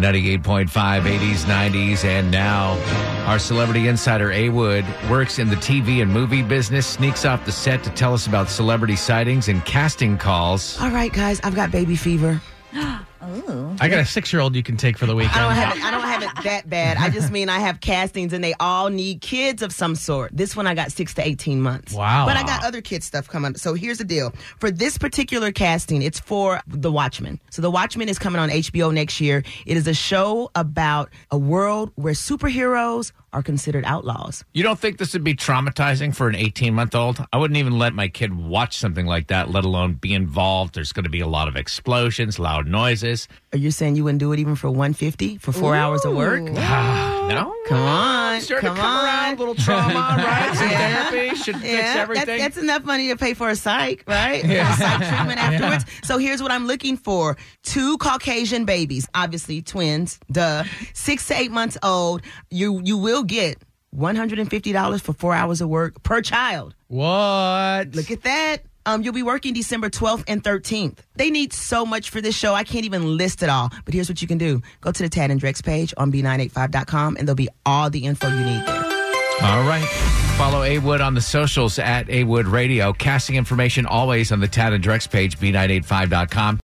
E ninety-eight point five, 80s, 90s, and now our celebrity insider A Wood works in the TV and movie business, sneaks off the set to tell us about celebrity sightings and casting calls. All right, guys, I've got baby fever. I got a six year old you can take for the weekend. I don't have. I don't have it that bad. I just mean I have castings and they all need kids of some sort. This one I got six to eighteen months. Wow. But I got other kid stuff coming. So here's the deal. For this particular casting, it's for The Watchmen. So The Watchmen is coming on HBO next year. It is a show about a world where superheroes are considered outlaws. You don't think this would be traumatizing for an 18 month old? I wouldn't even let my kid watch something like that, let alone be involved. There's going to be a lot of explosions, loud noises. Are you saying you wouldn't do it even for one fifty for four hours of work? no? Come on, Sure come to come on. around, little trauma, right? Some Yeah. therapy should fix Yeah, everything. That, that's enough money to pay for a psych, right? A psych treatment afterwards. So here's what I'm looking for: two Caucasian babies, obviously twins, duh, six to eight months old. You you will get one hundred and fifty dollars for four hours of work per child. What? Look at that. Um, you'll be working December 12th and 13th. They need so much for this show. I can't even list it all. But here's what you can do. Go to the Tad and Drex page on B985.com and there'll be all the info you need there. All right. Follow A Wood on the socials at A Wood Radio. Casting information always on the Tad and Drex page, B985.com.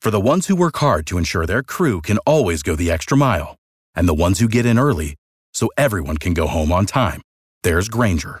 For the ones who work hard to ensure their crew can always go the extra mile, and the ones who get in early so everyone can go home on time, there's Grainger,